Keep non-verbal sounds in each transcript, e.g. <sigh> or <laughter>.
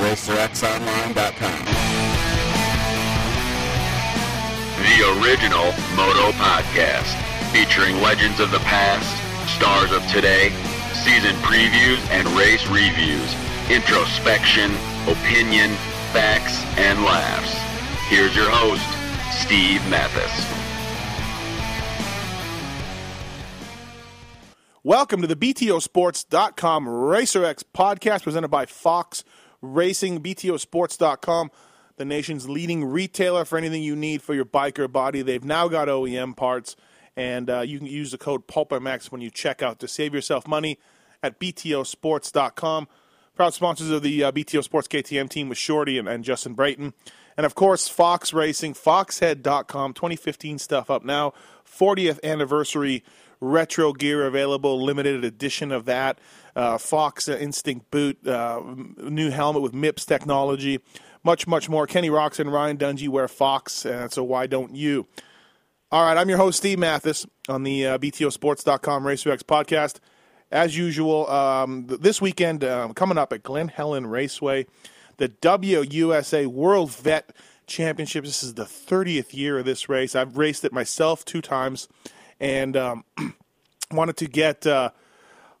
on RacerXOnline.com. The original Moto Podcast, featuring legends of the past, stars of today, season previews and race reviews, introspection, opinion, facts, and laughs. Here's your host, Steve Matthes. Welcome to the BTOsports.com RacerX podcast presented by Fox Racing. BTOsports.com, the nation's leading retailer for anything you need for your bike or body. They've now got OEM parts, and uh, you can use the code PulpMX when you check out to save yourself money at BTOsports.com. Proud sponsors of the uh, BTO Sports KTM team with Shorty and, and Justin Brayton. And of course, Fox Racing, foxhead.com, 2015 stuff up now. 40th anniversary retro gear available, limited edition of that. Uh, Fox uh, Instinct boot, uh, new helmet with MIPS technology, much, much more. Kenny Roczen and Ryan Dungey wear Fox, and so why don't you? All right, I'm your host, Steve Matthes, on the uh, BTOsports.com RacerX podcast. As usual, um, this weekend, um, coming up at Glen Helen Raceway, the Dubya USA World Vet Championship. This is the 30th year of this race. I've raced it myself two times and um, <clears throat> wanted to get uh,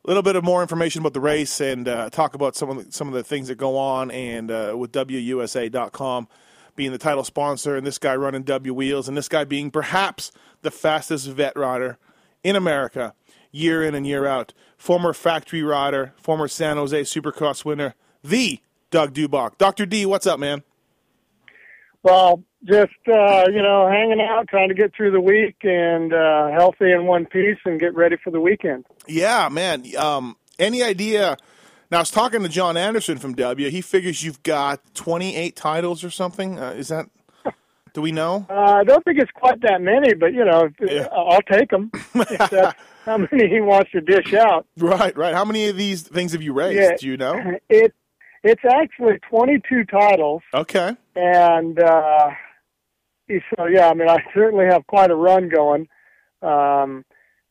a little bit of more information about the race and uh, talk about some of the, some of the things that go on. And uh, with DubyaUSA.com being the title sponsor, and this guy running W Wheels, and this guy being perhaps the fastest vet rider in America year in and year out. Former factory rider, former San Jose Supercross winner, the Doug Dubach. Dr. D, what's up, man? Well, just uh, you know, hanging out, trying to get through the week and uh, healthy in one piece, and get ready for the weekend. Yeah, man. Um, any idea? Now, I was talking to John Anderson from W. He figures you've got 28 titles or something. Uh, is that? Do we know? Uh, I don't think it's quite that many, but you know, Yeah. I'll take them. <laughs> how many he wants to dish out. Right, right. How many of these things have you raised? Yeah. Do you know? It it's actually 22 titles, Okay. and uh, so yeah, I mean, I certainly have quite a run going. Um,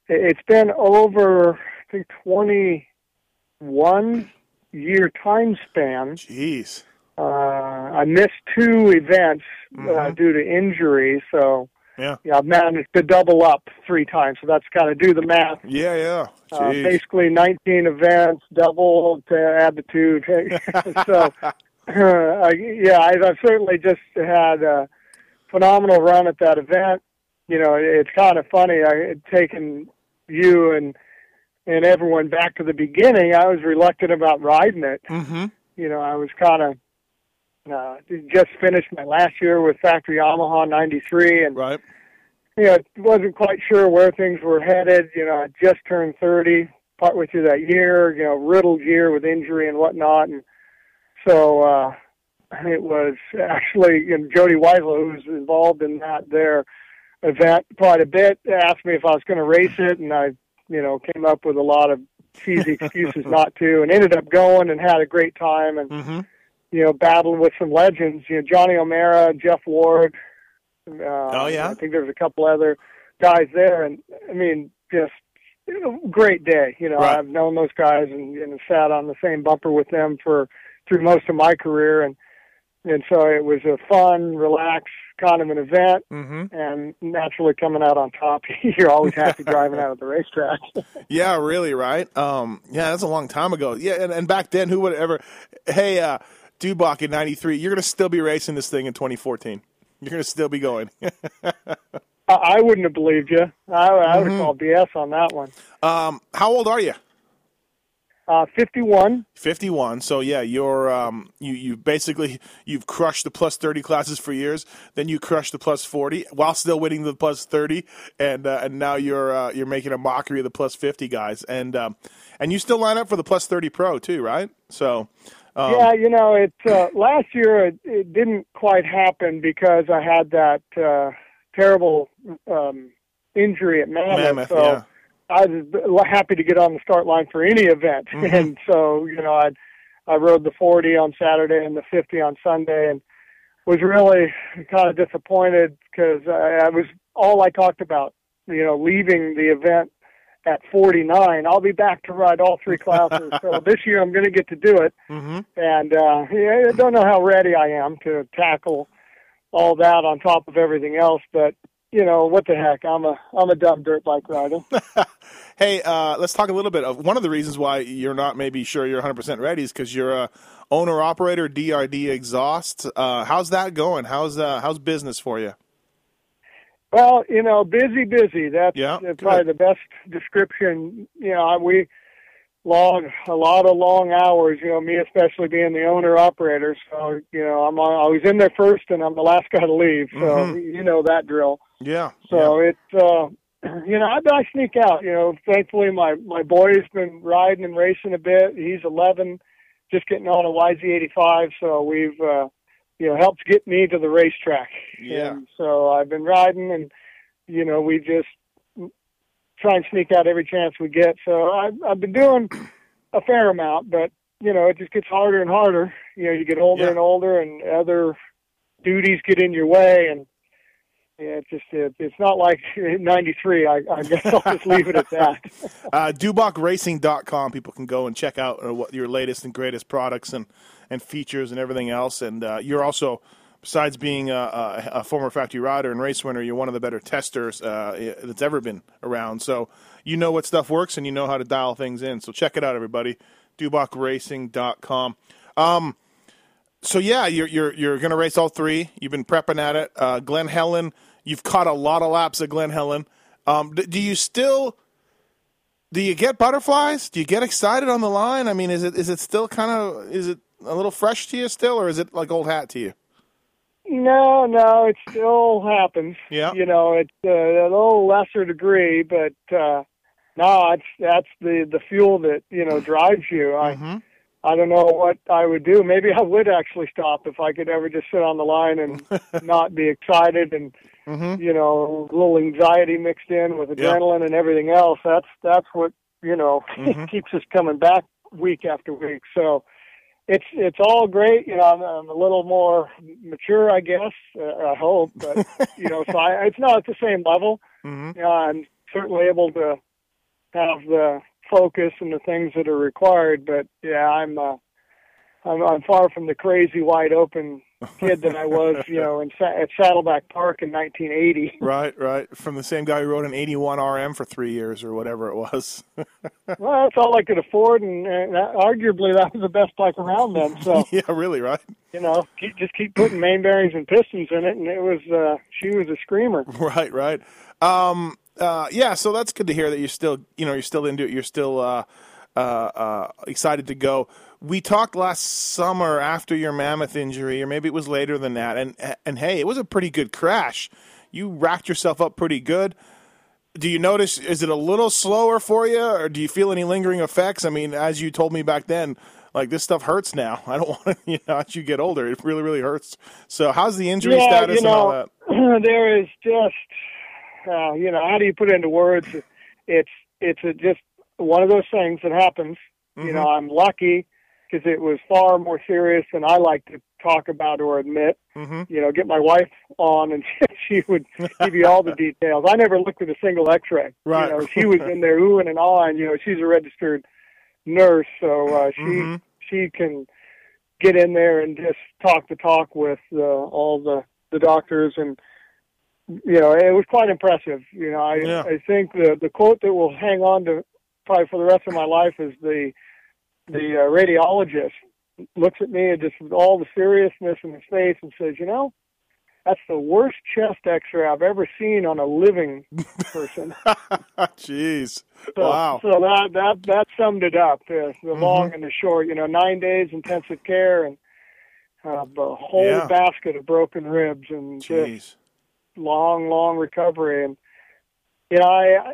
it- it's been over, I think, 21 year time span. Jeez. Uh, I missed two events uh, Mhm. due to injury, so Yeah. yeah, I've managed to double up three times. So that's kind of do the math. Yeah, yeah. Uh, basically, 19 events, double to add the two. <laughs> so, <laughs> uh, yeah, I, I've certainly just had a phenomenal run at that event. You know, it's kind of funny. I had taken you and and everyone back to the beginning. I was reluctant about riding it. mm-hmm. You know, I was kind of uh, just finished my last year with Factory Yamaha '93, and Right. you know, wasn't quite sure where things were headed. You know, I just turned 30, partway through that year, you know, riddled year with injury and whatnot. And so, uh, it was actually, you know, Jody Weisel, who's involved in that there event quite a bit, asked me if I was going to race it. And I, you know, came up with a lot of cheesy excuses <laughs> not to and ended up going and had a great time. And, Mm-hmm. You know, battled with some legends, you know, Johnny O'Mara, Jeff Ward. Uh, Oh, yeah? I think there was a couple other guys there, and I mean, just you know, great day. You know, Right. I've known those guys and, and sat on the same bumper with them for through most of my career, and and so it was a fun, relaxed kind of an event. Mm-hmm. And naturally, coming out on top, <laughs> you're always happy driving out of the racetrack. <laughs> Yeah, really, right? Um, yeah, that's a long time ago. Yeah, and, and back then, who would ever? Hey, uh, Dubach in '93, you're gonna still be racing this thing in 2014. You're gonna still be going. <laughs> I, wouldn't have believed you. I, I would Mm-hmm. have called BS on that one. um, how old are you? Uh, 51. 51. So yeah, you're um, you you basically you've crushed the plus 30 classes for years. Then you crushed the plus 40 while still winning the plus 30, and uh, and now you're uh, you're making a mockery of the plus 50 guys. And um, and you still line up for the plus 30 pro too, right? So Um, yeah, you know, it uh, last year it, it didn't quite happen because I had that uh, terrible um, injury at Mammoth. Mammoth, so yeah. I was happy to get on the start line for any event, <laughs> Mhm. and so you know, I I rode the 40 on Saturday and the 50 on Sunday, and was really kind of disappointed because I, I was all I talked about. You know, leaving the event at 49. I'll be back to ride all three classes. <laughs> so this year I'm going to get to do it hmm and uh, yeah, I don't know how ready I am to tackle all that on top of everything else. But you know, what the heck? I'm a I'm a dumb dirt bike rider. <laughs> Hey, uh, let's talk a little bit of one of the reasons why you're not maybe sure you're 100% ready is because you're a owner operator DRD Exhaust. Uh, how's that going? How's uh, how's business for you? Well, you know, busy, busy. That's Yeah, good. probably the best description. You know, I- we long a lot of long hours. You know, me especially being the owner operator. So you know, I'm always in there first, and I'm the last guy to leave. So Mhm. you know that drill. Yeah. So it's uh <clears throat> you know, I, I sneak out. You know, thankfully my my boy's been riding and racing a bit. He's 11, just getting on a YZ85. So we've uh, you know helped get me to the racetrack. Yeah. And so I've been riding, and you know we just try and sneak out every chance we get. So I've I've been doing a fair amount, but you know it just gets harder and harder. You know, you get older Yeah. and older, and other duties get in your way, and yeah, just it, it's not like <laughs> '93. I, I guess I'll just leave it at that. <laughs> Uh, DubachRacing.com. People can go and check out uh, what your latest and greatest products and, and features and everything else. And uh, you're also, besides being a, a, former factory rider and race winner, you're one of the better testers uh, that's ever been around. So you know what stuff works and you know how to dial things in. So check it out, everybody. DubachRacing.com. Um, so yeah, you're you're you're going to race all three. You've been prepping at it. Uh, Glen Helen, you've caught a lot of laps at Glen Helen. Um, d- do you still? Do you get butterflies? Do you get excited on the line? I mean, is it is it still kind of is it a little fresh to you still, or is it like old hat to you? No, no, it still happens. Yeah. You know, it's uh, a little lesser degree, but uh no, it's that's the the fuel that you know drives you. I Mhm. I don't know what I would do. Maybe I would actually stop if I could ever just sit on the line and <laughs> not be excited and Mhm. you know a little anxiety mixed in with Yeah. adrenaline and everything else. That's that's what you know <laughs> Mhm. keeps us coming back week after week. So it's it's all great. You know, I'm, I'm a little more mature, I guess. Uh, I hope, but you know, so I, it's not at the same level. Mhm. You know, I'm certainly able to have the focus and the things that are required. But yeah, I'm uh, I'm, I'm far from the crazy wide open kid that I was. You know, in at Saddleback Park in 1980. <laughs> <laughs> Right, right. From the same guy who rode an 81 RM for three years or whatever it was. <laughs> Well, that's all I could afford, and, and arguably that was the best bike around then. So. yeah, really, right? you know, keep, just keep putting main bearings and pistons in it, and it was uh, she was a screamer. Right, right. Um, uh, yeah, so that's good to hear that you're still, you know, you're still into it. You're still uh, uh, uh, excited to go. We talked last summer after your mammoth injury, or maybe it was later than that. And and hey, it was a pretty good crash. You racked yourself up pretty good. Do you notice? Is it a little slower for you, or do you feel any lingering effects? I mean, as you told me back then, like this stuff hurts now. <laughs> I don't want to, you know, as you get older, it really, really hurts. So, how's the injury yeah, status you and all know, that? <clears throat> there is just, uh, you know, how do you put it into words? It's it's a, just one of those things that happens. You know, I'm lucky because it was far more serious than I like to talk about or admit. hmm You know, get my wife on and <laughs> she would give you all the details. I never looked at a single X-ray. Right. You know, she was in there oohing and ahhing. You know, she's a registered nurse, so uh, she Mhm. she can get in there and just talk the talk with uh, all the the doctors and you know it was quite impressive you know i Yeah. i think the the quote that will hang on to probably for the rest of my life is the the uh, radiologist looks at me and just with all the seriousness in his face and says you know that's the worst chest x-ray i've ever seen on a living person <laughs> Jeez. so, wow. So that that that summed it up. Uh, the long and the short. You know, nine days intensive care and uh, a whole Yeah. basket of broken ribs and just Jeez. long, long recovery. And you know, I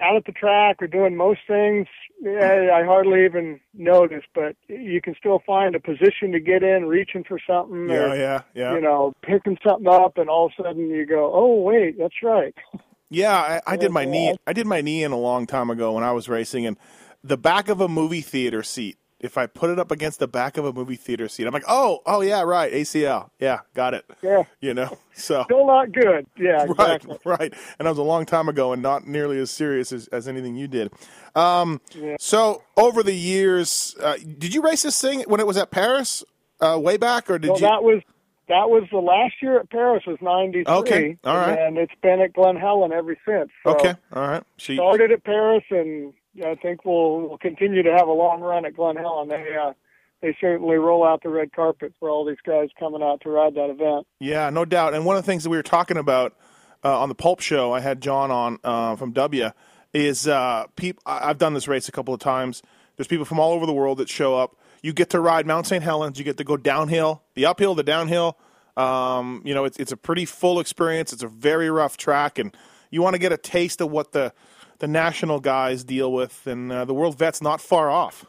out at the track or doing most things, yeah, I hardly even notice. But you can still find a position to get in, reaching for something, Yeah, or yeah, yeah. you know, picking something up, and all of a sudden you go, "Oh, wait, that's right." <laughs> Yeah, I, I did my knee. I did my knee in a long time ago when I was racing, and the back of a movie theater seat. If I put it up against the back of a movie theater seat, I'm like, oh, oh yeah, right, ACL, yeah, got it. Yeah, You know, so still not good. Yeah, <laughs> exactly. right, right. and that was a long time ago, and not nearly as serious as, as anything you did. Um, Yeah. So over the years, uh, did you race this thing when it was at Paris, uh, way back, or did Well, you? that was that was the last year at Paris was '93. Okay, all right. and it's been at Glen Helen ever since. So okay, all right. She, started at Paris, and I think we'll, we'll continue to have a long run at Glen Helen. They uh, they certainly roll out the red carpet for all these guys coming out to ride that event. Yeah, no doubt. And one of the things that we were talking about uh, on the Pulp Show, I had John on uh, from W, is uh, peop- I've done this race a couple of times. There's people from all over the world that show up. You get to ride Mount St. Helens. You get to go downhill, the uphill, the downhill. Um, you know, it's it's a pretty full experience. It's a very rough track, and you want to get a taste of what the the national guys deal with. And uh, the World Vet's not far off.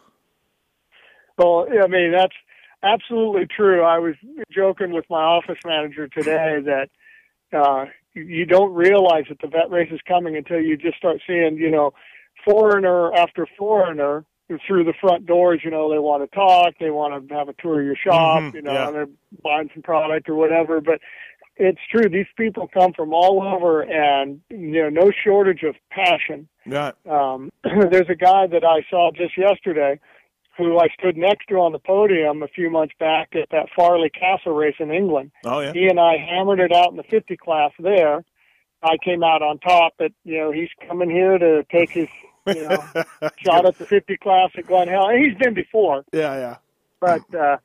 Well, I mean that's absolutely true. I was joking with my office manager today that uh, you don't realize that the vet race is coming until you just start seeing, you know, foreigner after foreigner through the front doors. You know, they want to talk, they want to have a tour of your shop, Mhm, you know, yeah. they're buying some product or whatever. But it's true; these people come from all over, and you know, no shortage of passion Yeah. um, <clears throat> there's a guy that I saw just yesterday who I stood next to on the podium a few months back at that Farleigh Castle race in England. Oh yeah. He and I hammered it out in the 50 class there. I came out on top, but you know he's coming here to take his you know <laughs> shot at the 50 class at Glen Helen. He's been before, yeah, yeah. but uh,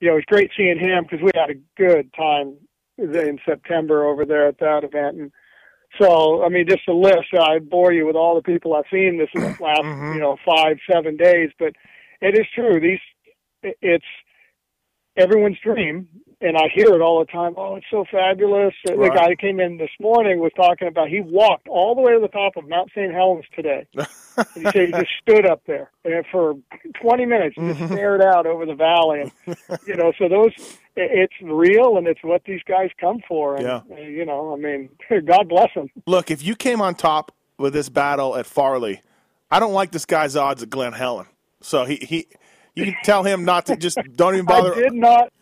you know it's great seeing him because we had a good time in September over there at that event. And so, I mean, just a list. I bore you with all the people I've seen this <clears throat> last, Mhm. you know, five, seven days. But it is true. These, it's everyone's dream, and I hear it all the time. Oh, it's so fabulous. The guy who came in this morning was talking about he walked all the way to the top of Mount St. Helens today. <laughs> and he said he just stood up there and for 20 minutes, just Mhm. stared out over the valley, and you know, so those. It- It's real, and it's what these guys come for. And, Yeah. uh, you know, I mean, <laughs> God bless them. Look, if you came on top with this battle at Farleigh, I don't like this guy's odds at Glen Helen. So he, he you can tell him not to just <laughs> don't even bother. I did not.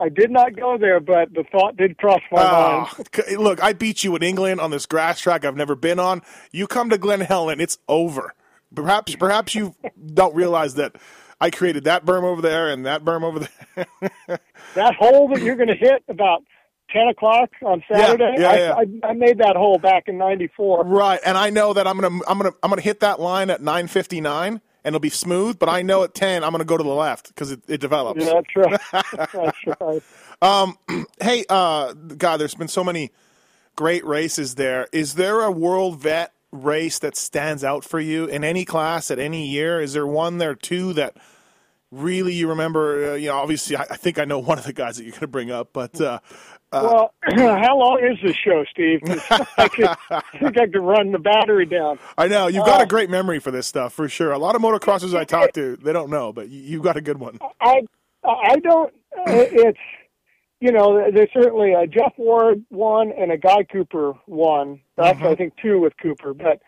I did not go there, but the thought did cross my Ah, mind. look, I beat you in England on this grass track I've never been on. You come to Glen Helen, it's over. Perhaps perhaps you don't realize that I created that berm over there and that berm over there. <laughs> That hole that you're going to hit about ten o'clock on Saturday, yeah, I, yeah. I, I made that hole back in '94. right, and I know that I'm gonna I'm gonna I'm gonna hit that line at 9:59 and it'll be smooth. But I know at 10 I'm gonna go to the left because it, it develops. Yeah, that's right. <laughs> that's right. Um, <clears throat> hey, uh, God, there's been so many great races there. Is there a world vet race that stands out for you in any class at any year? Is there one there two that really you remember? Uh, you know, obviously, I, I think I know one of the guys that you're going to bring up, but uh, well, <clears throat> how long is this show, Steve? <laughs> I, could, I think I could run the battery down. I know you've got Uh, a great memory for this stuff for sure. A lot of motocrossers I talk to, they don't know, but you, you've got a good one. I I don't. It's you know there's certainly a Jeff Ward one and a Guy Cooper one. That's mm-hmm. I think two with Cooper, but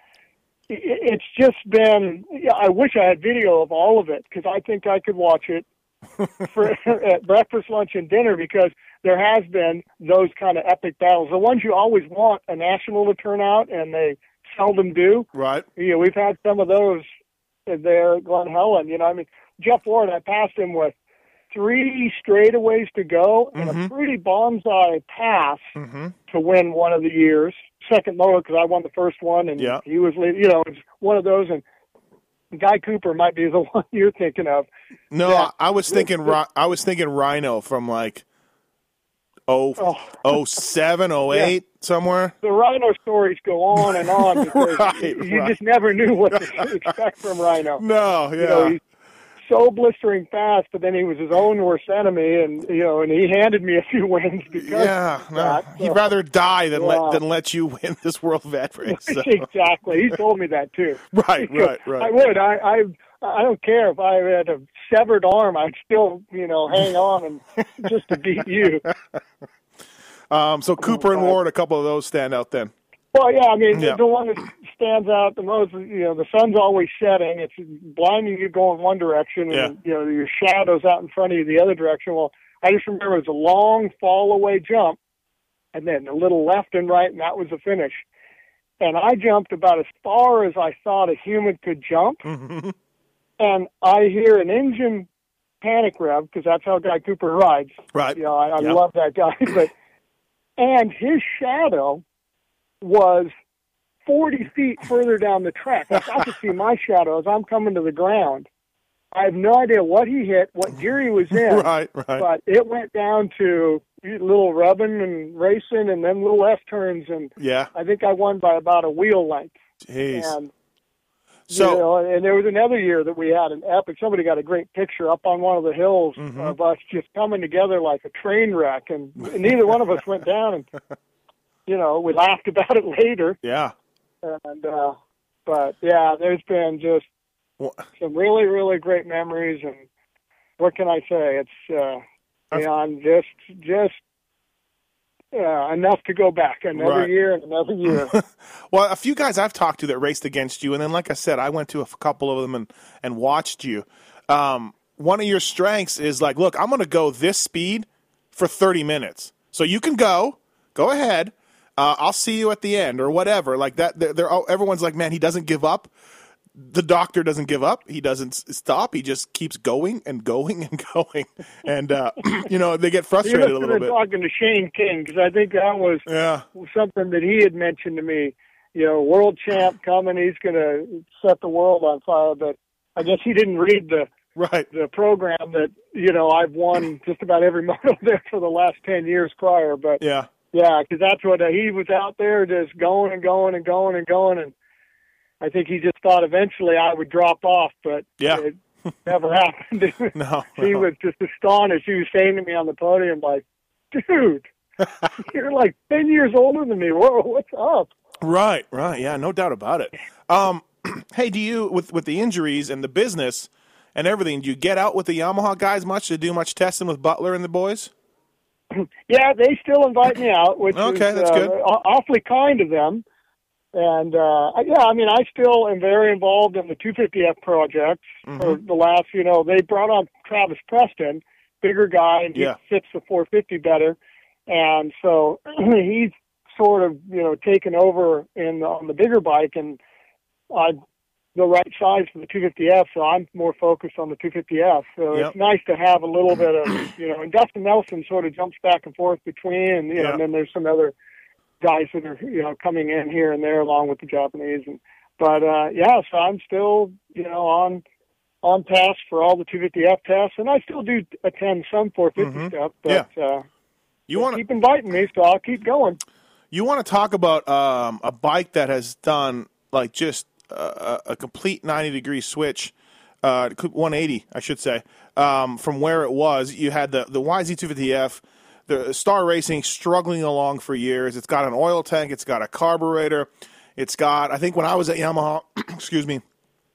it's just been. I wish I had video of all of it because I think I could watch it <laughs> for <laughs> at breakfast, lunch, and dinner because there has been those kind of epic battles. The ones you always want a national to turn out, and they seldom do Right? you know, we've had some of those uh, there at Glen Helen. You know, I mean, Jeff Ward, I passed him with three straightaways to go and a Mhm. pretty bonsai pass Mm-hmm. to win one of the years. Second moto because I won the first one and Yeah. he was leading. You know, it's one of those. And Guy Cooper might be the <laughs> one you're thinking of. No, Yeah. I, I was thinking. I was thinking Rhino from like oh Oh. oh seven oh eight somewhere. The Rhino stories go on and on <laughs> because Right, you right. just never knew what to <laughs> expect from Rhino. No, yeah. You know, so blistering fast, but then he was his own worst enemy, and you know, and he handed me a few <laughs> wins because Yeah, no, that. he'd rather die than Yeah. let than let you <laughs> win this world vet race. <laughs> so. exactly. He told me that too. Right, right, right. I would. I, I I don't care if I had a severed arm. I'd still, you know, hang on and just to beat you. Um, so Cooper and Ward, a couple of those stand out then. Well, yeah. I mean, Yeah. the one that stands out the most, you know, the sun's always setting. It's blinding you going one direction, and Yeah. you know your shadows out in front of you the other direction. Well, I just remember it was a long fall away jump, and then a little left and right, and that was the finish. And I jumped about as far as I thought a human could jump. Mm-hmm. and I hear an engine panic rev because that's how Guy Cooper rides. Right. You know, I, I Yep. love that guy, <laughs> but and his shadow was forty feet further down the track. Like, I could see my shadow as I'm coming to the ground. I have no idea what he hit, what gear he was in, <laughs> Right, right. but it went down to little rubbing and racing and then little F turns, and Yeah. I think I won by about a wheel length. Jeez. And So you know, and there was another year that we had an epic. Somebody got a great picture up on one of the hills Mm-hmm. of us just coming together like a train wreck, and neither one of us went down. And you know, we laughed <laughs> about it later. yeah. And uh, but yeah, there's been just Well, some really, really great memories. And what can I say? It's uh, beyond just just uh, enough to go back another Right. year and another year. <laughs> Well, a few guys I've talked to that raced against you, and then, like I said, I went to a couple of them and, and watched you. Um, one of your strengths is like, look, I'm going to go this speed for 30 minutes. So you can go, go ahead. Uh, I'll see you at the end or whatever. Like that, they're, they're, all- everyone's like, man, he doesn't give up. The doctor doesn't give up. He doesn't stop. He just keeps going and going and <laughs> going. And, uh, <clears throat> you know, they get frustrated a little bit. talking to Shane King because I think that was Yeah. something that he had mentioned to me. You know, world champ coming, he's going to set the world on fire. But I guess he didn't read the Right. the program that you know I've won just about every <laughs> moto there for the last ten years prior. But Yeah. Yeah, because that's what uh, he was out there just going and going and going and going, and I think he just thought eventually I would drop off, but Yeah. it never <laughs> happened. <laughs> No. he no. was just astonished. He was saying to me on the podium, like, "Dude, <laughs> you're like ten years older than me. Whoa, what's up?" Right, right, yeah, no doubt about it. Um, <clears throat> hey, do you with with the injuries and the business and everything? Do you get out with the Yamaha guys much to do much testing with Butler and the boys? <laughs> Yeah, they still invite me out, which Okay, is that's uh, good. aw- awfully kind of them. And uh yeah, I mean, I still am very involved in the 250F project. Mm-hmm. For the last, you know, they brought on Travis Preston, bigger guy, and he Yeah. fits the 450 better. And so <clears throat> he's sort of, you know, taken over in on the bigger bike, and I'm the right size for the 250F, so I'm more focused on the 250F. So Yep. it's nice to have a little bit of, <clears throat> you know, and Dustin Nelson sort of jumps back and forth between, and you know, Yeah. and then there's some other guys that are, you know, coming in here and there along with the Japanese, and but uh, yeah, so I'm still, you know, on on task for all the 250F tests, and I still do attend some 450 stuff, but uh, Mm-hmm. You want to keep inviting me, so I'll keep going. you want to talk about um, a bike that has done like just a, complete ninety degree switch, uh, 180, I should say, um, from where it was. You had the the YZ250F. The Star Racing struggling along for years. It's got an oil tank. It's got a carburetor. It's got. I think when I was at Yamaha, <clears throat> excuse me,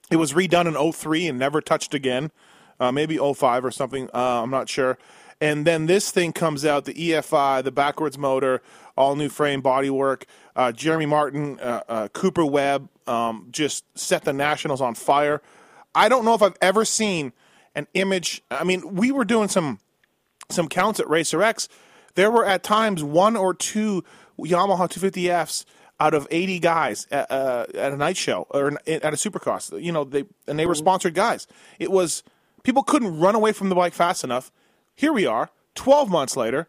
it was redone in 03 and never touched again. Uh, maybe 05 or something. Uh, I'm not sure. And then this thing comes out, the EFI, the backwards motor, all new frame bodywork. Uh, Jeremy Martin, uh, uh, Cooper Webb um, just set the Nationals on fire. I don't know if I've ever seen an image. I mean, we were doing some some counts at Racer X. There were at times one or two Yamaha 250Fs out of 80 guys at, uh, at a night show or at a supercross. You know, they and they were sponsored guys. It was people couldn't run away from the bike fast enough. Here we are, 12 months later.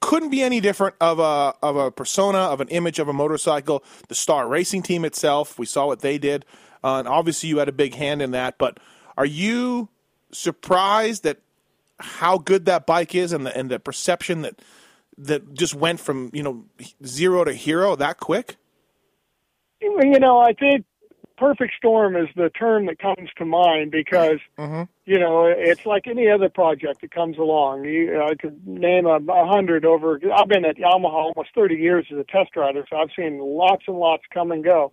Couldn't be any different of a of a persona of an image of a motorcycle. The Star Racing team itself, we saw what they did, uh, and obviously you had a big hand in that. But are you surprised that how good that bike is and the and the perception that that just went from you know zero to hero that quick? You know, I think perfect storm is the term that comes to mind because Mm-hmm. you know it's like any other project that comes along. You, I could name a, a hundred over. I've been at Yamaha almost 30 years as a test rider, so I've seen lots and lots come and go.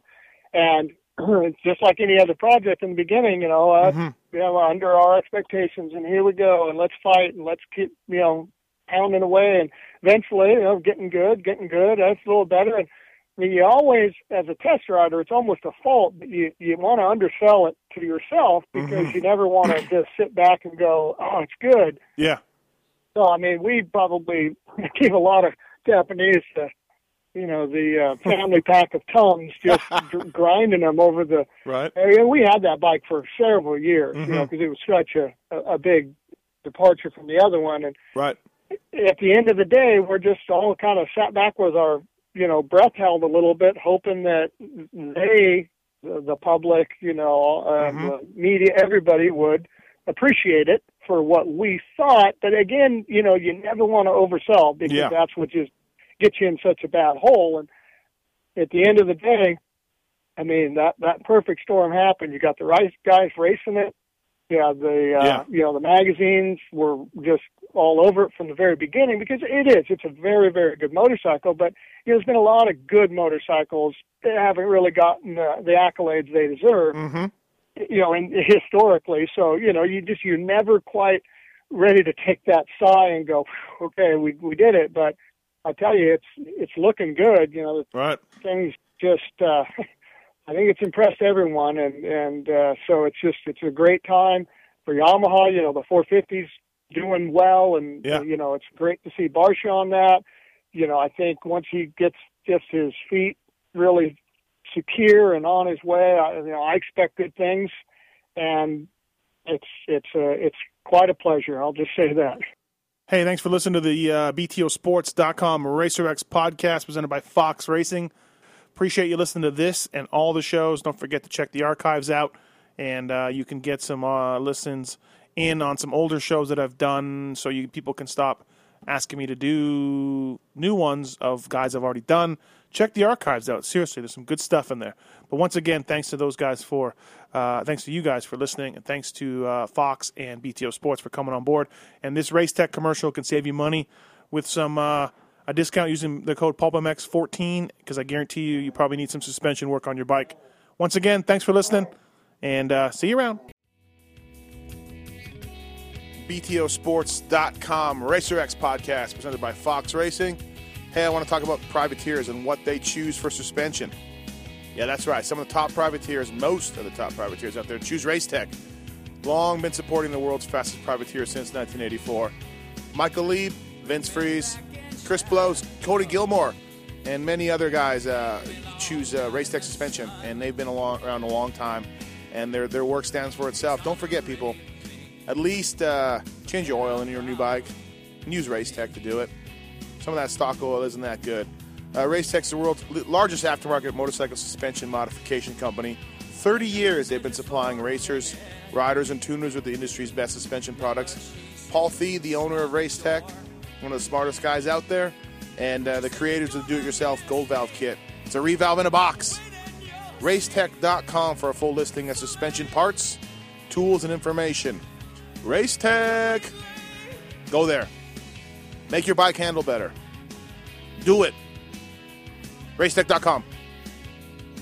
And <clears throat> it's just like any other project in the beginning, you know, uh, Mhm. you know, under our expectations, and here we go, and let's fight, and let's keep, you know, pounding away, and eventually, you know, getting good, getting good. That's a little better, and you always, as a test rider, it's almost a fault, but you you want to undersell it to yourself because you never want <clears throat> to just sit back and go, oh, it's good. Yeah. So I mean, we probably <laughs> gave a lot of Japanese, uh, you know, the uh, <laughs> family pack of tums, just <laughs> gr- grinding them over the. Right. And we had that bike for several years, you know, because it was such a, a a big departure from the other one. And Right. at the end of the day, we're just all kind of sat back with our, you know, breath held a little bit, hoping that they, the, the public, you know, uh, Mhm. the media, everybody would appreciate it for what we thought. But again, you know, you never want to oversell because Yeah. that's what just gets you in such a bad hole. And at the end of the day, I mean that that perfect storm happened. You got the right guys racing it. Yeah, the uh, Yeah. you know the magazines were just all over it from the very beginning because it is. It's a very very good motorcycle, but there's been a lot of good motorcycles that haven't really gotten uh, the accolades they deserve. Mm-hmm. You know, and historically, so you know, you just you're never quite ready to take that sigh and go, okay, we we did it. But I tell you, it's it's looking good. You know, Right. things just uh <laughs> I think it's impressed everyone and and uh so it's just it's a great time for Yamaha, you know, the 450s doing well and Yeah. you know, it's great to see Barcia on that. You know, I think once he gets just his feet really secure and on his way, I, you know, I expect good things and it's it's it's quite a pleasure. I'll just say that. Hey, thanks for listening to the uh, BTOsports.com RacerX podcast presented by Fox Racing. Appreciate you listening to this and all the shows. Don't forget to check the archives out, and uh, you can get some uh, listens in on some older shows that I've done, so you people can stop asking me to do new ones of guys I've already done. Check the archives out. Seriously, there's some good stuff in there. But once again, thanks to those guys for, uh, thanks to you guys for listening, and thanks to uh, Fox and BTO Sports for coming on board. And this Race Tech commercial can save you money with some uh, a discount using the code PulpMX14 because I guarantee you, you probably need some suspension work on your bike. Once again, thanks for listening, and uh, see you around. BTOsports.com Racer X podcast presented by Fox Racing. Hey, I want to talk about privateers and what they choose for suspension. Yeah, that's right. Some of the top privateers, most of the top privateers out there, choose Racetech. Long been supporting the world's fastest privateer since 1984. Michael Leib, Vince Friese, Chris Blose, Cody Gilmore, and many other guys uh, choose uh, Racetech suspension, and they've been along, around a long time, and their their work stands for itself. Don't forget, people, at least uh, change your oil in your new bike and use Race Tech to do it. Some of that stock oil isn't that good. Uh, Racetech's the world's largest aftermarket motorcycle suspension modification company. 30 years they've been supplying racers, riders, and tuners with the industry's best suspension products. Paul Thede, the owner of Race Tech, one of the smartest guys out there, and uh, the creators of the do-it-yourself Gold Valve Kit. It's a revalve in a box. Racetech.com for a full listing of suspension parts, tools, and information. Racetech! Go there. Make your bike handle better. Do it. Racetech.com.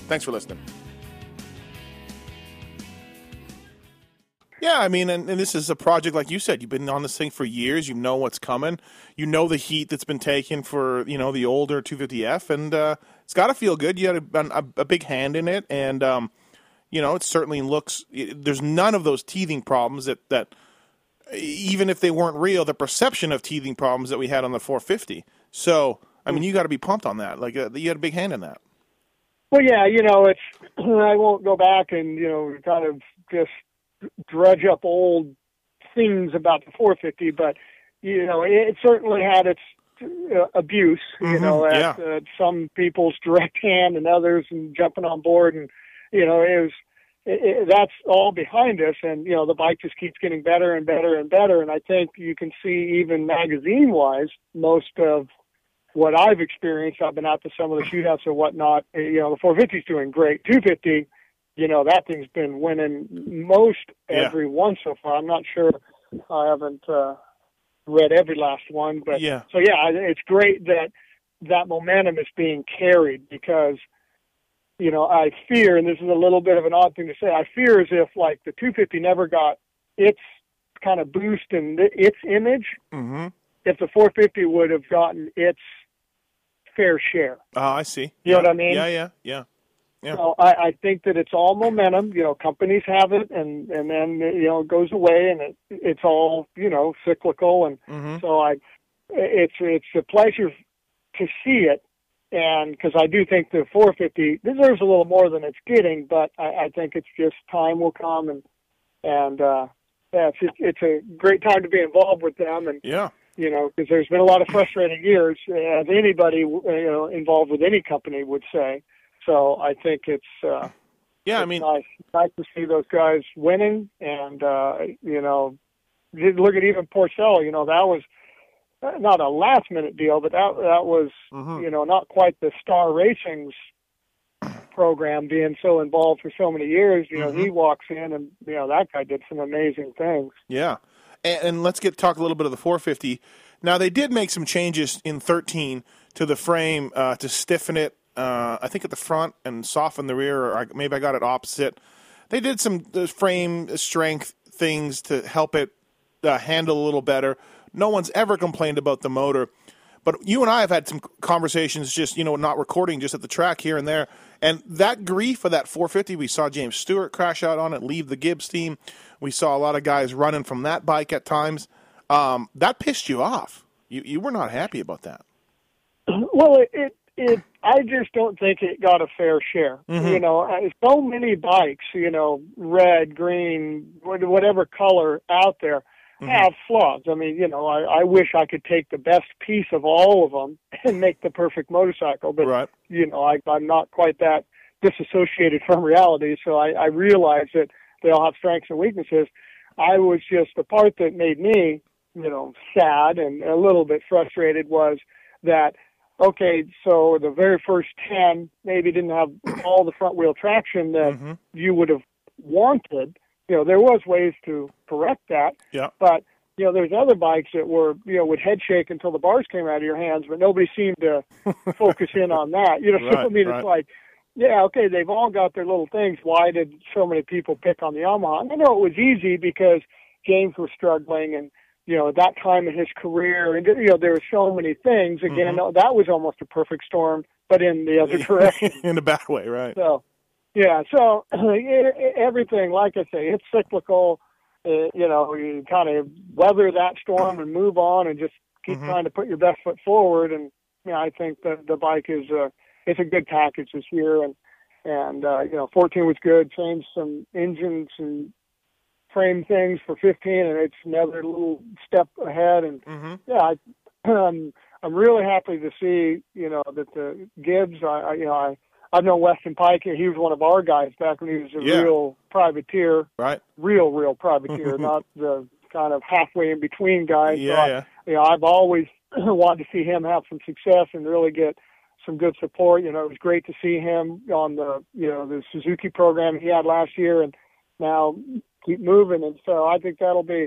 Thanks for listening. Yeah, I mean, and, and this is a project like you said. You've been on this thing for years. You know what's coming. You know the heat that's been taken for you know the older 250F, and uh, it's got to feel good. You had a, a, a big hand in it, and um, you know it certainly looks. It, there's none of those teething problems that that even if they weren't real, the perception of teething problems that we had on the 450. So, I mean, you got to be pumped on that. Like, uh, you had a big hand in that. Well, yeah, you know, it's <clears throat> I won't go back and you know kind of just drudge up old things about the 450, but you know, it certainly had its uh, abuse. You Mhm, know, at yeah. uh, some people's direct <laughs> hand and others, and jumping on board, and you know, it was. It, it, that's all behind us, and you know the bike just keeps getting better and better and better. And I think you can see even magazine-wise, most of what I've experienced, I've been out to some of the <laughs> shootouts or whatnot. uh, You know, the 450 is doing great. 250, you know that thing's been winning most Yeah. every one so far. I'm not sure. I haven't uh, read every last one, but Yeah. so yeah, it's great that that momentum is being carried because you know I fear, and this is a little bit of an odd thing to say. I fear as if like the 250 never got its kind of boost in th- its image Mm-hmm. if the 450 would have gotten its fair share. Oh, I see. You know what I mean? Yeah, yeah, yeah. Yeah. So I, I think that it's all momentum. You know, companies have it, and and then you know it goes away, and it it's all you know cyclical, and Mm-hmm. so I it's it's a pleasure to see it, and because I do think the 450 deserves a little more than it's getting, but I, I think it's just time will come, and and uh, yeah, it's it's a great time to be involved with them, and Yeah. you know, because there's been a lot of frustrating years, as anybody you know involved with any company would say. So I think it's uh, Yeah, I mean, nice nice to see those guys winning, and uh, you know, look at even Pourcel. You know, that was uh, not a last minute deal, but that that was Mhm. you know not quite the Star Racing's program being so involved for so many years. You know, he walks in, and you know that guy did some amazing things. Yeah, and, and let's get talk a little bit of the 450. Now they did make some changes in 13 to the frame uh, to stiffen it. Uh, I think at the front and soften the rear, or I, maybe I got it opposite. They did some uh, frame strength things to help it uh, handle a little better. No one's ever complained about the motor, but you and I have had some conversations, just you know, not recording, just at the track here and there. And that grief of that 450, we saw James Stewart crash out on it, leave the Gibbs team. We saw a lot of guys running from that bike at times. Um, that pissed you off. You you were not happy about that. <clears throat> Well, it, it it I just don't think it got a fair share. You know, so many bikes, you know, red, green, whatever color out there Mm-hmm. have flaws. I mean, you know, I, I wish I could take the best piece of all of them <laughs> and make the perfect motorcycle, but Right. you know, I, I'm not quite that disassociated from reality. So I, I realize that they all have strengths and weaknesses. I was just the part that made me, you know, sad and a little bit frustrated was that okay, so the very first ten maybe didn't have all the front wheel traction that mm-hmm. you would have wanted. You know, there was ways to correct that, Yeah. but you know, there's other bikes that were, you know, would head shake until the bars came out of your hands, but nobody seemed to <laughs> focus in on that. You know, so I mean, right. it's like, yeah, okay, they've all got their little things. Why did so many people pick on the Yamaha? And I know it was easy because James was struggling and, you know, at that time in his career, and, you know, there were so many things. Again, Mm-hmm. that was almost a perfect storm, but in the other <laughs> direction. in a bad way, right? So, yeah, so it, <clears throat> it, everything, like I say, it's cyclical. Uh, you know, you kind of weather that storm and move on, and just keep Mhm. trying to put your best foot forward. And yeah, I think that the bike is a it's a good package this year, and and uh, you know, 14 was good. Changed some engines and frame things for 15, and it's another little step ahead. And Mm-hmm. yeah, I, <clears throat> um, I'm really happy to see you know that the Gibbs. I, I you know I I've known Weston Peick. He was one of our guys back when he was a Yeah. real privateer, Right? real real privateer, <laughs> not the kind of halfway in between guy. So Yeah, I- yeah. you know, I've always <clears throat> wanted to see him have some success and really get some good support. You know, it was great to see him on the you know the Suzuki program he had last year, and now keep moving. And so I think that'll be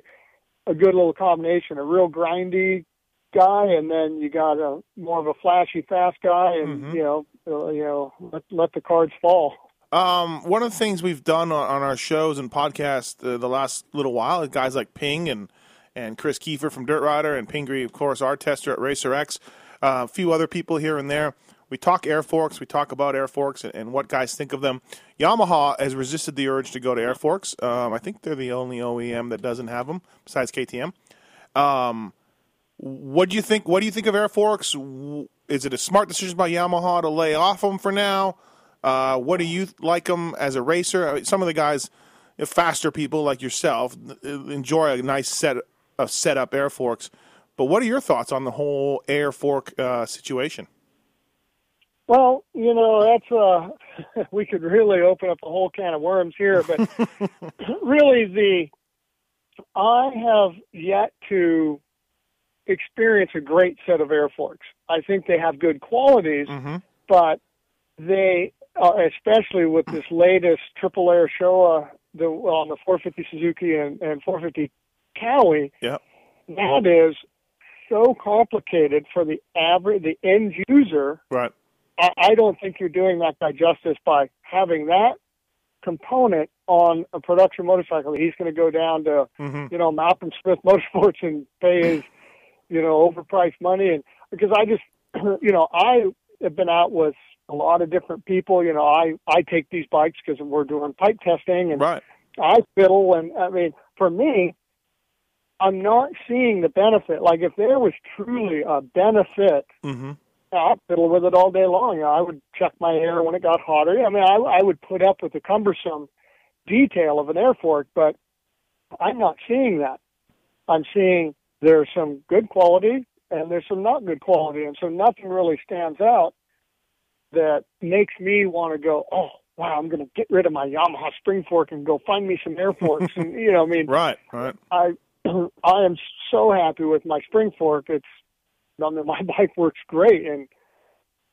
a good little combination. A real grindy guy, and then you got a more of a flashy, fast guy, and Mhm. you know, you know, let let the cards fall. Um, one of the things we've done on, on our shows and podcasts uh, the last little while is guys like Ping and and Chris Kiefer from Dirt Rider and Pingree, of course, our tester at Racer X, uh, a few other people here and there. We talk air forks. We talk about air forks and, and what guys think of them. Yamaha has resisted the urge to go to air forks. Um, I think they're the only OEM that doesn't have them besides KTM. Um, what do you think? What do you think of air forks? Is it a smart decision by Yamaha to lay off them for now? Uh, what do you like them as a racer? I mean, some of the guys, faster people like yourself, uh, enjoy a nice set of setup air forks. But what are your thoughts on the whole air fork uh, situation? Well, you know, that's uh <laughs> we could really open up a whole can of worms here, but <laughs> really the I have yet to experience a great set of air forks. I think they have good qualities, Mm-hmm. but they uh, especially with this latest Triple Air Showa the on the 450 Suzuki and, and 450 Kawi. Yeah. That is so complicated for the average, the end user. Right. I, I don't think you're doing that guy justice by having that component on a production motorcycle. He's going to go down to, Mhm. you know, Malcolm Smith Motorsports and pay his, <laughs> you know, overpriced money. And because I just, <clears throat> you know, I have been out with a lot of different people. You know, I I take these bikes because we're doing pipe testing and Right. I fiddle. And I mean, for me, I'm not seeing the benefit. Like if there was truly a benefit Mm-hmm. I fiddle with it all day long. You know, I would check my air when it got hotter. I mean, I, I would put up with the cumbersome detail of an air fork, but I'm not seeing that. I'm seeing there's some good quality and there's some not good quality, and so nothing really stands out that makes me want to go. Oh, wow! I'm going to get rid of my Yamaha spring fork and go find me some air forks. and you know, I mean, <laughs> Right. Right. I <clears throat> I am so happy with my spring fork. It's I mean, my <laughs> bike works great, and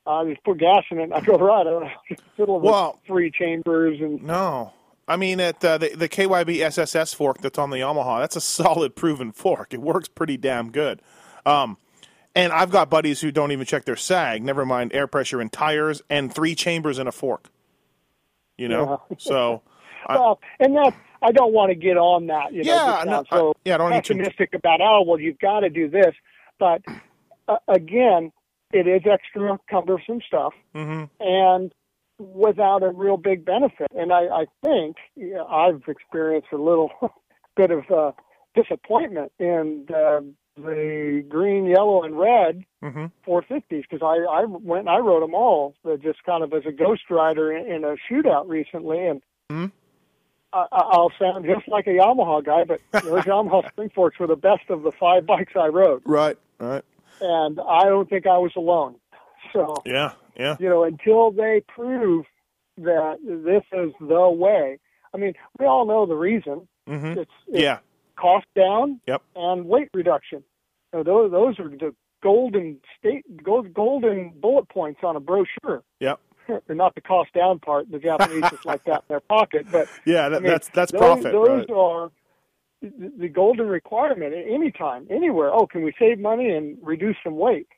I just put gas in it and I go <laughs> right. I don't have to fiddle with Well- three chambers and No. I mean, at uh, the the KYB SSS fork that's on the Yamaha, that's a solid, proven fork. It works pretty damn good. Um, and I've got buddies who don't even check their sag. Never mind air pressure in tires and three chambers in a fork. You know, <laughs> so I- well, and that I don't want to get on that. You know, Yeah, no, so I- yeah, I don't need to- pessimistic about oh well, you've got to do this, but uh, again, it is extra cumbersome stuff. mhm. and without a real big benefit. And I, I think know, I've experienced a little <laughs> bit of uh, disappointment in uh, the green, yellow, and red Mhm. 450s because I, I went and I rode them all uh, just kind of as a ghost rider in, in a shootout recently. And Mhm. I, I- I'll sound just like a Yamaha guy, but <laughs> those Yamaha spring forks were the best of the five bikes I rode. right, right, And I don't think I was alone. So yeah, yeah, you know, until they prove that this is the way. I mean, we all know the reason. hmm It's, it's yeah, cost down Yep. and weight reduction. So those those are the golden state gold, golden bullet points on a brochure. yep, They're <laughs> not the cost down part. The Japanese just like that in their pocket, but <laughs> yeah. That, I mean, that's that's those, profit, Those right? are the the golden requirement at any time, anywhere. Oh, can we save money and reduce some weight?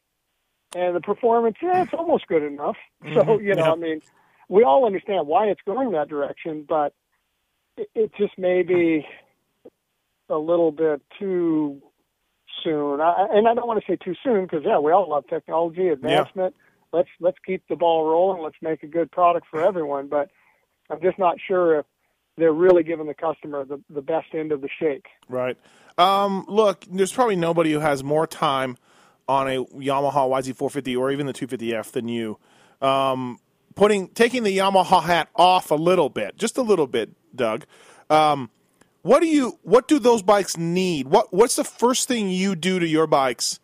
And the performance, yeah, it's almost good enough. <laughs> So, Mhm, you know, yeah. I mean, we all understand why it's going that direction, but it, it just may be a little bit too soon. I, and I don't want to say too soon because, yeah, we all love technology, advancement. Let's let's keep the ball rolling. Let's make a good product for everyone. But I'm just not sure if they're really giving the customer the, the best end of the shake. Right. Um, look, there's probably nobody who has more time on a Yamaha YZ450 or even the 250F than you. Um, putting taking the Yamaha hat off a little bit, just a little bit, Doug. Um, what do you? What do those bikes need? What What's the first thing you do to your bikes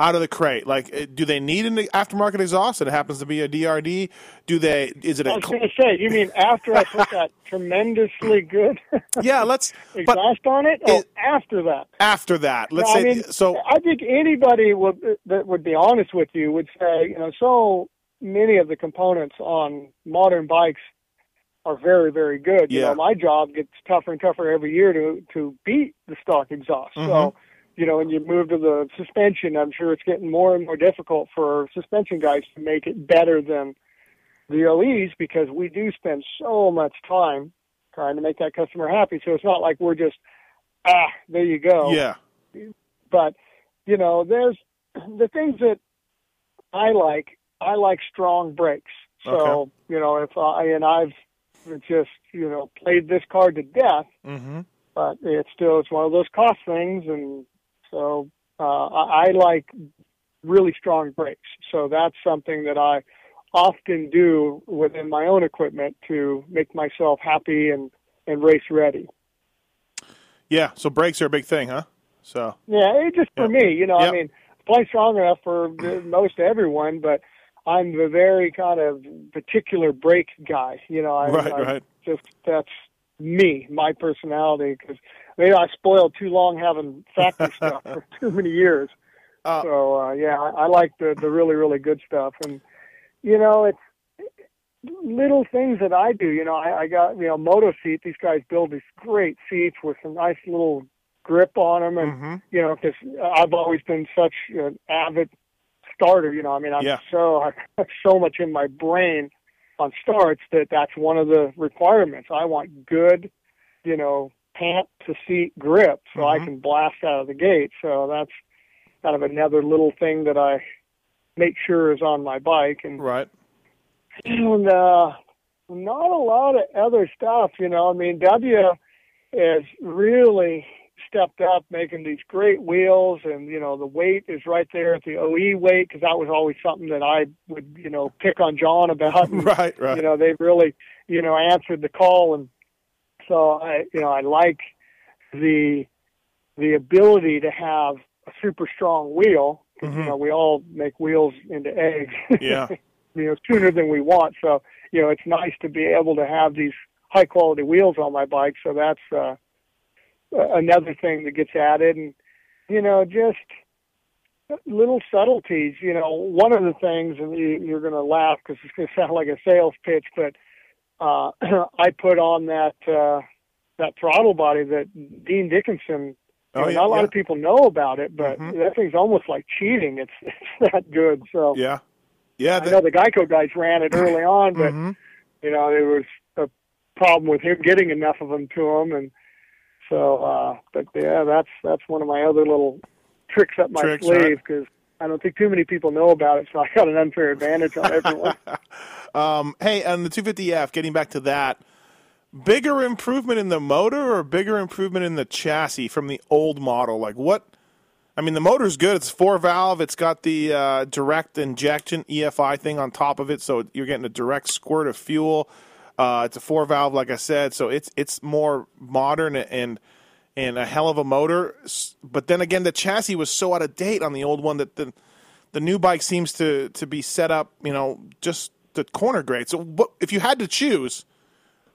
out of the crate? Like, uh, do they need an aftermarket exhaust? It happens to be a DRD. Do they? Is it I was going to say, you mean after I put that <laughs> tremendously good <laughs> yeah, let's. Exhaust on it? Oh, it- after that. after that, let's No, say. I mean, so I think anybody would, that would be honest with you would say, you know, so many of the components on modern bikes are very, very good. You Yeah. know, my job gets tougher and tougher every year to to beat the stock exhaust. Mm-hmm. So, you know, when you move to the suspension, I'm sure it's getting more and more difficult for suspension guys to make it better than the OEs because we do spend so much time trying to make that customer happy. So it's not like we're just ah, there you go yeah. but you know there's <clears throat> the things that i like i like strong brakes so Okay. you know if i and i've just you know played this card to death Mm-hmm. but it's still it's one of those cost things and so uh i, like really strong brakes so that's something that i often do within my own equipment to make myself happy and and race ready Yeah, so brakes are a big thing, huh? So Yeah, it just for Yeah. me, you know, Yep. I mean, playing strong enough for most everyone, but I'm the very kind of particular brake guy. You know, I, Right, I right. just that's me, my personality, because maybe I spoiled too long having factory <laughs> stuff for too many years. Uh, so uh, yeah, I, I like the the really really good stuff, and you know, it's little things that I do. You know, I, I got you know Moto Seat. These guys build these great seats with some nice little grip on them, and Mm-hmm. you know, because I've always been such an avid starter. You know, I mean, I'm Yeah. so <laughs> I have so much in my brain on starts that that's one of the requirements. I want good, you know, pant to seat grip so I Mhm. can blast out of the gate. So that's kind of another little thing that I make sure is on my bike and Right. and uh not a lot of other stuff, you know. I mean, Dubya has really stepped up making these great wheels, and you know the weight is right there at the OE weight because that was always something that I would you know pick on John about. And, <laughs> Right. Right. You know, they've really you know answered the call, and so I you know I like the the ability to have a super strong wheel. You Mhm. know, we all make wheels into eggs. Yeah. <laughs> you know, sooner than we want. So, you know, it's nice to be able to have these high quality wheels on my bike. So that's uh, another thing that gets added, and you know, just little subtleties. You know, one of the things, and you, you're going to laugh because it's going <laughs> to sound like a sales pitch, but uh, <clears throat> I put on that uh, that throttle body that Dean Dickinson. Oh, yeah, not a lot yeah. of people know about it, but Mhm. that thing's almost like cheating. It's <laughs> it's that good. So Yeah. Yeah. I know the Geico guys ran it early <clears throat> on, but Mhm. you know there was a problem with him getting enough of them to him, and so. uh But yeah, that's that's one of my other little tricks up my Tricks, sleeve because I don't think too many people know about it, so I got an unfair advantage on everyone. <laughs> Um, hey, on the 250F, getting back to that, bigger improvement in the motor or bigger improvement in the chassis from the old model? Like what? I mean, the motor's good. It's four valve. It's got the uh, direct injection EFI thing on top of it, so you're getting a direct squirt of fuel. Uh, it's a four valve, like I said, so it's it's more modern and and a hell of a motor. But then again, the chassis was so out of date on the old one that the the new bike seems to to be set up, you know, just the corner grade. So, what, if you had to choose,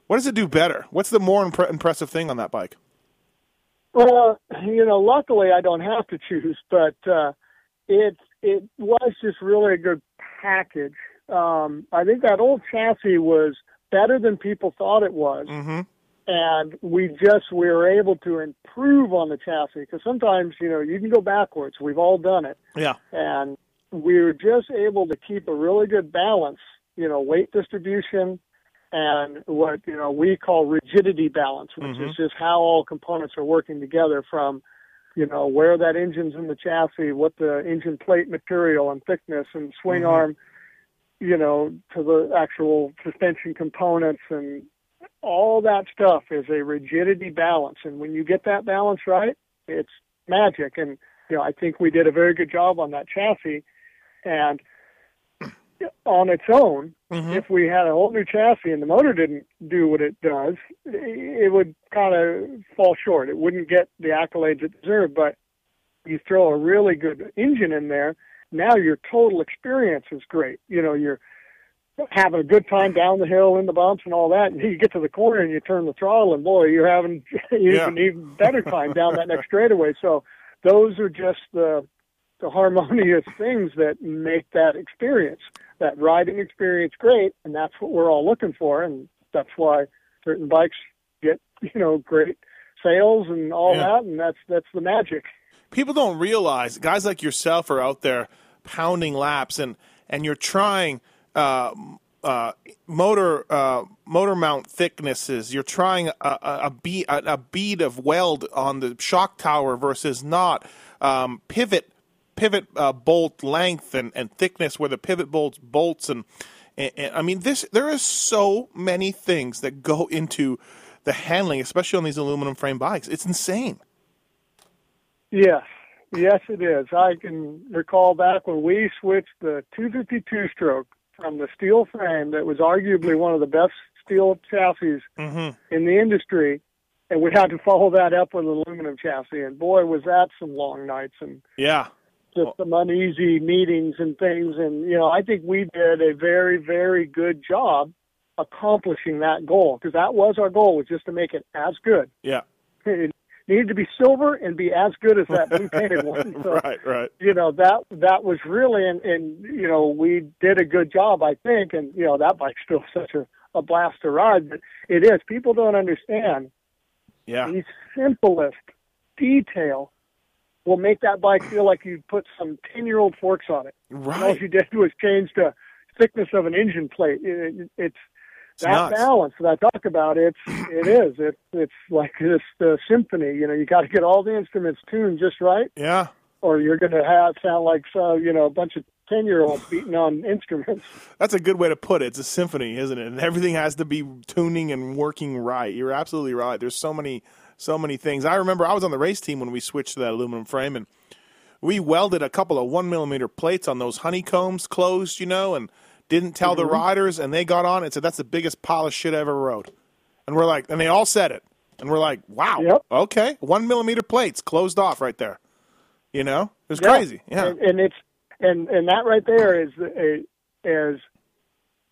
what does it do better? What's the more impre- impressive thing on that bike? Well, you know, luckily I don't have to choose, but uh, it it was just really a good package. Um, I think that old chassis was better than people thought it was, Mm-hmm. And we just we were able to improve on the chassis because sometimes you know you can go backwards. We've all done it, Yeah. and we were just able to keep a really good balance. You know, weight distribution and what you know we call rigidity balance, which Mhm. is just how all components are working together from you know where that engine's in the chassis, what the engine plate material and thickness and swing Mhm. arm, you know, to the actual suspension components and all that stuff is a rigidity balance. And when you get that balance right, it's magic. And you know, I think we did a very good job on that chassis. And on its own, Mhm. if we had a whole new chassis and the motor didn't do what it does, it would kind of fall short. It wouldn't get the accolades it deserved. But you throw a really good engine in there, now your total experience is great. You know, you're having a good time down the hill in the bumps and all that, and you get to the corner and you turn the throttle, and boy, you're having <laughs> Yeah. even even better time down that next straightaway. So those are just the the harmonious <laughs> things that make that experience, that riding experience, great, and that's what we're all looking for, and that's why certain bikes get <laughs> you know great sales and all Yeah. that, and that's that's the magic. People don't realize guys like yourself are out there pounding laps, and and you're trying uh, uh, motor uh, motor mount thicknesses. You're trying a, a, a bead a, a bead of weld on the shock tower versus not um, pivot pivot uh, bolt length and, and thickness where the pivot bolts bolts and, and, and I mean this there is so many things that go into the handling, especially on these aluminum frame bikes. It's insane. Yes, yes, it is. I can recall back when we switched the 252 stroke from the steel frame that was arguably one of the best steel chassis Mm-hmm. in the industry, and we had to follow that up with an aluminum chassis. And boy, was that some long nights and Yeah. just some uneasy meetings and things. And you know, I think we did a very, very good job accomplishing that goal because that was our goal was just to make it as good. Yeah. <laughs> needed to be silver and be as good as that blue painted <laughs> one. So, right, right. you know that that was really and, and you know we did a good job I think and you know that bike's still such a, a blast to ride but it is people don't understand Yeah. the simplest detail will make that bike feel like you put some ten year old forks on it and all Right. you did was change the thickness of an engine plate it, it, It's that nuts. balance that I talk about, it's it is it it's like this uh, symphony. You know, you got to get all the instruments tuned just right, Yeah. or you're going to have sound like so you know a bunch of ten year olds beating on <laughs> instruments. That's a good way to put it. It's a symphony, isn't it? And everything has to be tuning and working right. You're absolutely right. There's so many, so many things. I remember I was on the race team when we switched to that aluminum frame, and we welded a couple of one millimeter plates on those honeycombs closed, you know, and didn't tell the riders, and they got on and said that's the biggest pile of shit I ever rode. And we're like, and they all said it, and we're like, wow, Yep. okay, one millimeter plates closed off right there. You know, it was Yeah. crazy. Yeah, and, and it's and and that right there is a, as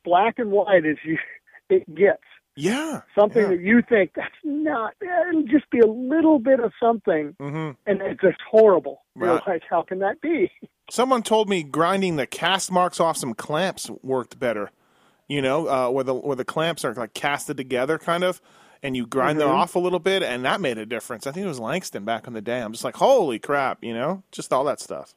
black and white as you <laughs> it gets. yeah, Something yeah. that you think that's not. It'll just be a little bit of something, hmm and it's just horrible. You're like, how can that be? <laughs> Someone told me grinding the cast marks off some clamps worked better. You know, uh, where the where the clamps are like casted together, kind of, and you grind them off a little bit, and that made a difference. I think it was Langston back in the day. I'm just like, holy crap, you know, just all that stuff.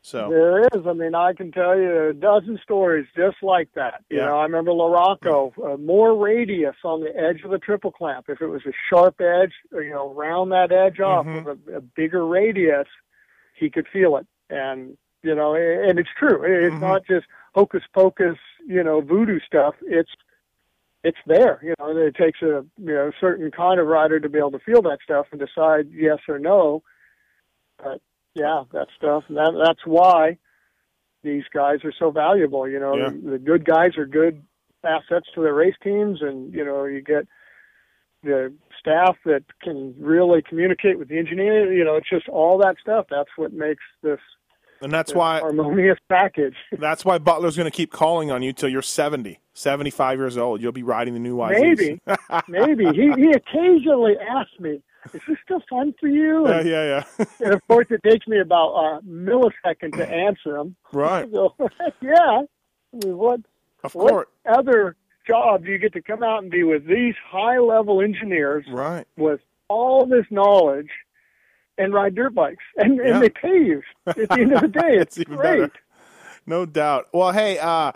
So There is. I mean, I can tell you a dozen stories just like that. You Yeah. know, I remember Larocco, uh, more radius on the edge of the triple clamp. If it was a sharp edge, or, you know, round that edge off Mhm. with a, a bigger radius, he could feel it. And, you know, and it's true. It- It's Mhm. not just hocus pocus, you know, voodoo stuff. It's, it's there. You know, it takes a, you know, certain kind of rider to be able to feel that stuff and decide yes or no. But yeah, that stuff. That, that's why these guys are so valuable. You know, Yeah. the, the good guys are good assets to their race teams, and you know, you get the staff that can really communicate with the engineer. You know, it's just all that stuff. That's what makes this, and that's this why harmonious package. <laughs> that's why Butler's going to keep calling on you till you're 70, 75 years old. You'll be riding the new YZs. Maybe, <laughs> maybe he he occasionally asks me, "Is this still fun for you?" yeah, And, yeah, yeah. <laughs> and of course, it takes me about a millisecond to answer him. right, So, yeah, I mean, what of course. what other job do you get to come out and be with these high level engineers Right. with all this knowledge and ride dirt bikes and, Yeah. and they pay you at the end of the <laughs> day it's, great better. No doubt. Well, hey, uh,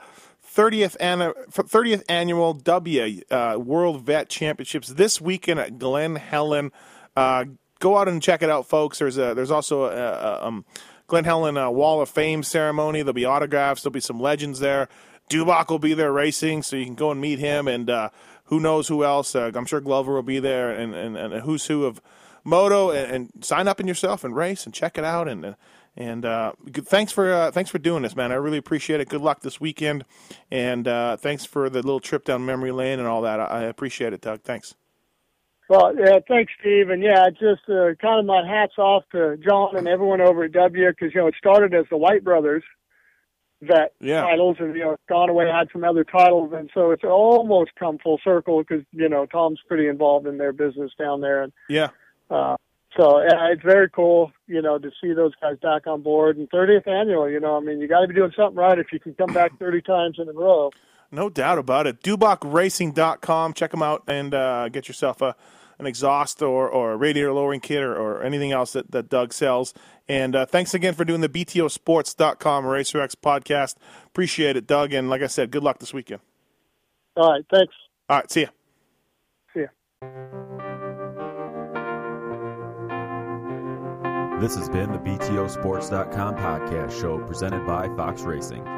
30th anna- 30th annual Dubya uh, World Vet Championships this weekend at Glen Helen. Uh, go out and check it out, folks. There's a there's also a, a um, Glen Helen uh, Wall of Fame ceremony. There'll be autographs. There'll be some legends there. Dubach will be there racing, so you can go and meet him. And uh, who knows who else? Uh, I'm sure Glover will be there, and, and, and who's who of moto. And, and sign up in yourself and race and check it out. And and uh, thanks for uh, thanks for doing this, man. I really appreciate it. Good luck this weekend, and uh, thanks for the little trip down memory lane and all that. I, I appreciate it, Doug. Thanks. well yeah thanks steve and yeah just uh, kind of my hats off to john and everyone over at Dubya because you know it started as the white brothers vet Yeah. titles and you know it's gone away had some other titles and so it's almost come full circle because you know tom's pretty involved in their business down there and Yeah, Uh, so yeah, it's very cool, you know, to see those guys back on board. And 30th annual, you know, I mean, you got to be doing something right if you can come back 30 times in a row. no doubt about it. DubachRacing.com. Check them out and uh, get yourself a an exhaust or, or a radiator lowering kit or, or anything else that, that Doug sells. And uh, thanks again for doing the BTOsports.com Racer X podcast. Appreciate it, Doug. And like I said, good luck this weekend. All right, thanks. All right, see ya. See ya. This has been the BTOsports.com podcast show presented by Fox Racing.